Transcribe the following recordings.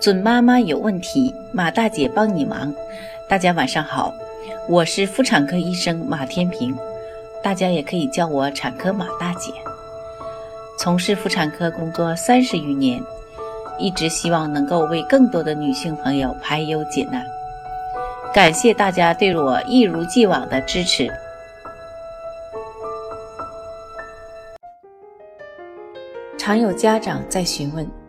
准妈妈有问题，马大姐帮你忙。大家晚上好，我是妇产科医生马天平，大家也可以叫我产科马大姐。从事妇产科工作三十余年，一直希望能够为更多的女性朋友排忧解难。感谢大家对我一如既往的支持。常有家长在询问。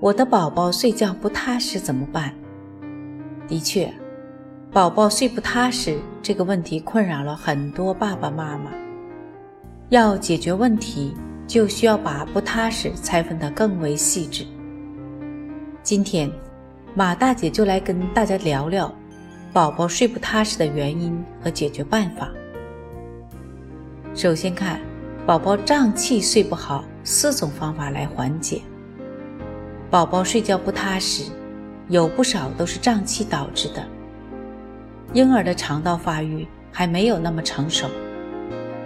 我的宝宝睡觉不踏实怎么办？的确，宝宝睡不踏实这个问题困扰了很多爸爸妈妈。要解决问题，就需要把不踏实拆分得更为细致。今天，马大姐就来跟大家聊聊宝宝睡不踏实的原因和解决办法。首先看宝宝胀气睡不好，四种方法来缓解。宝宝睡觉不踏实，有不少都是胀气导致的。婴儿的肠道发育还没有那么成熟，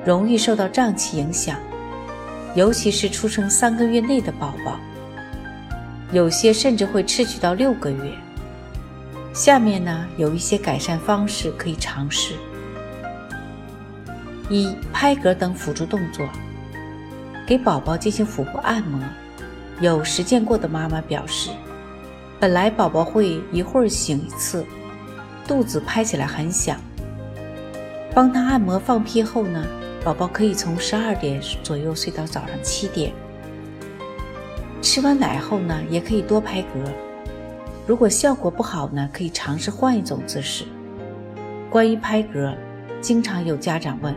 容易受到胀气影响，尤其是出生三个月内的宝宝，有些甚至会持续到六个月。下面呢有一些改善方式可以尝试：一、拍嗝等辅助动作，给宝宝进行腹部按摩。有实践过的妈妈表示，本来宝宝会一会儿醒一次，肚子拍起来很响。帮他按摩放屁后呢，宝宝可以从十二点左右睡到早上七点。吃完奶后呢，也可以多拍嗝。如果效果不好呢，可以尝试换一种姿势。关于拍嗝，经常有家长问：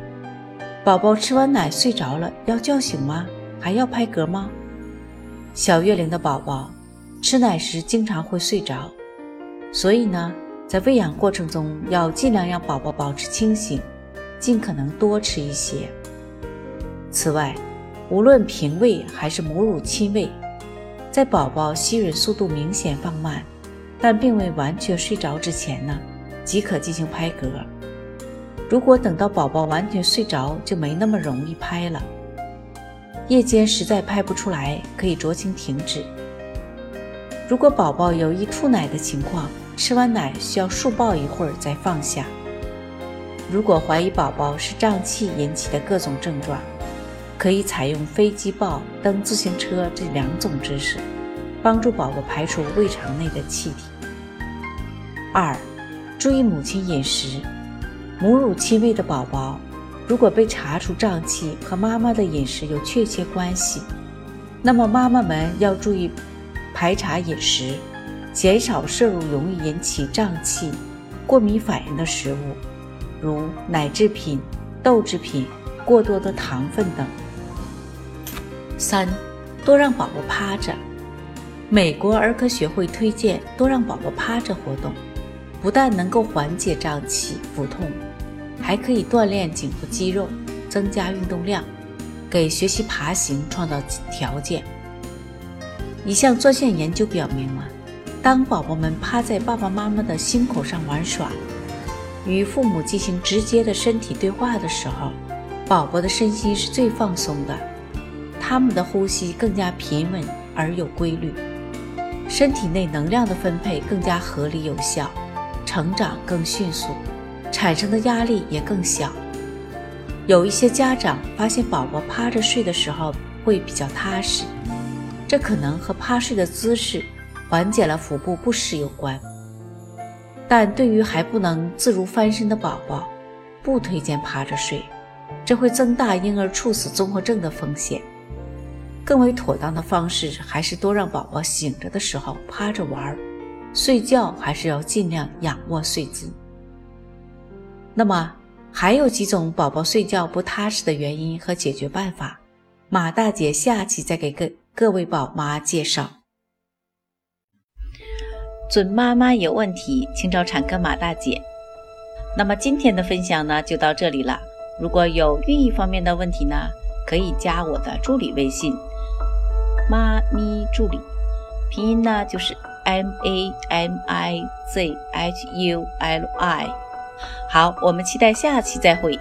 宝宝吃完奶睡着了，要叫醒吗？还要拍嗝吗？小月龄的宝宝吃奶时经常会睡着，所以呢，在喂养过程中要尽量让宝宝保持清醒，尽可能多吃一些。此外，无论平喂还是母乳亲喂，在宝宝吸吮速度明显放慢，但并未完全睡着之前呢，即可进行拍嗝。如果等到宝宝完全睡着，就没那么容易拍了。夜间实在拍不出来，可以酌情停止。如果宝宝有易吐奶的情况，吃完奶需要竖抱一会儿再放下。如果怀疑宝宝是胀气引起的各种症状，可以采用飞机抱、蹬自行车这两种姿势，帮助宝宝排出胃肠内的气体。二、注意母亲饮食，母乳亲喂的宝宝。如果被查出胀气和妈妈的饮食有确切关系，那么妈妈们要注意排查饮食，减少摄入容易引起胀气、过敏反应的食物，如奶制品、豆制品、过多的糖分等。三，多让宝宝趴着。美国儿科学会推荐多让宝宝趴着活动，不但能够缓解胀气、腹痛。还可以锻炼颈部肌肉，增加运动量，给学习爬行创造条件。一项专项研究表明了，当宝宝们趴在爸爸妈妈的心口上玩耍，与父母进行直接的身体对话的时候，宝宝的身心是最放松的，他们的呼吸更加平稳而有规律，身体内能量的分配更加合理有效，成长更迅速。产生的压力也更小。有一些家长发现宝宝趴着睡的时候会比较踏实，这可能和趴睡的姿势缓解了腹部不适有关。但对于还不能自如翻身的宝宝，不推荐趴着睡，这会增大婴儿猝死综合症的风险。更为妥当的方式还是多让宝宝醒着的时候趴着玩，睡觉还是要尽量仰卧睡姿。那么还有几种宝宝睡觉不踏实的原因和解决办法，马大姐下期再给各各位宝妈介绍。准妈妈有问题，请找产科马大姐。那么今天的分享呢就到这里了。如果有孕育方面的问题呢，可以加我的助理微信“妈咪助理”，拼音呢就是 M A M I Z H U L I。好，我们期待下期再会。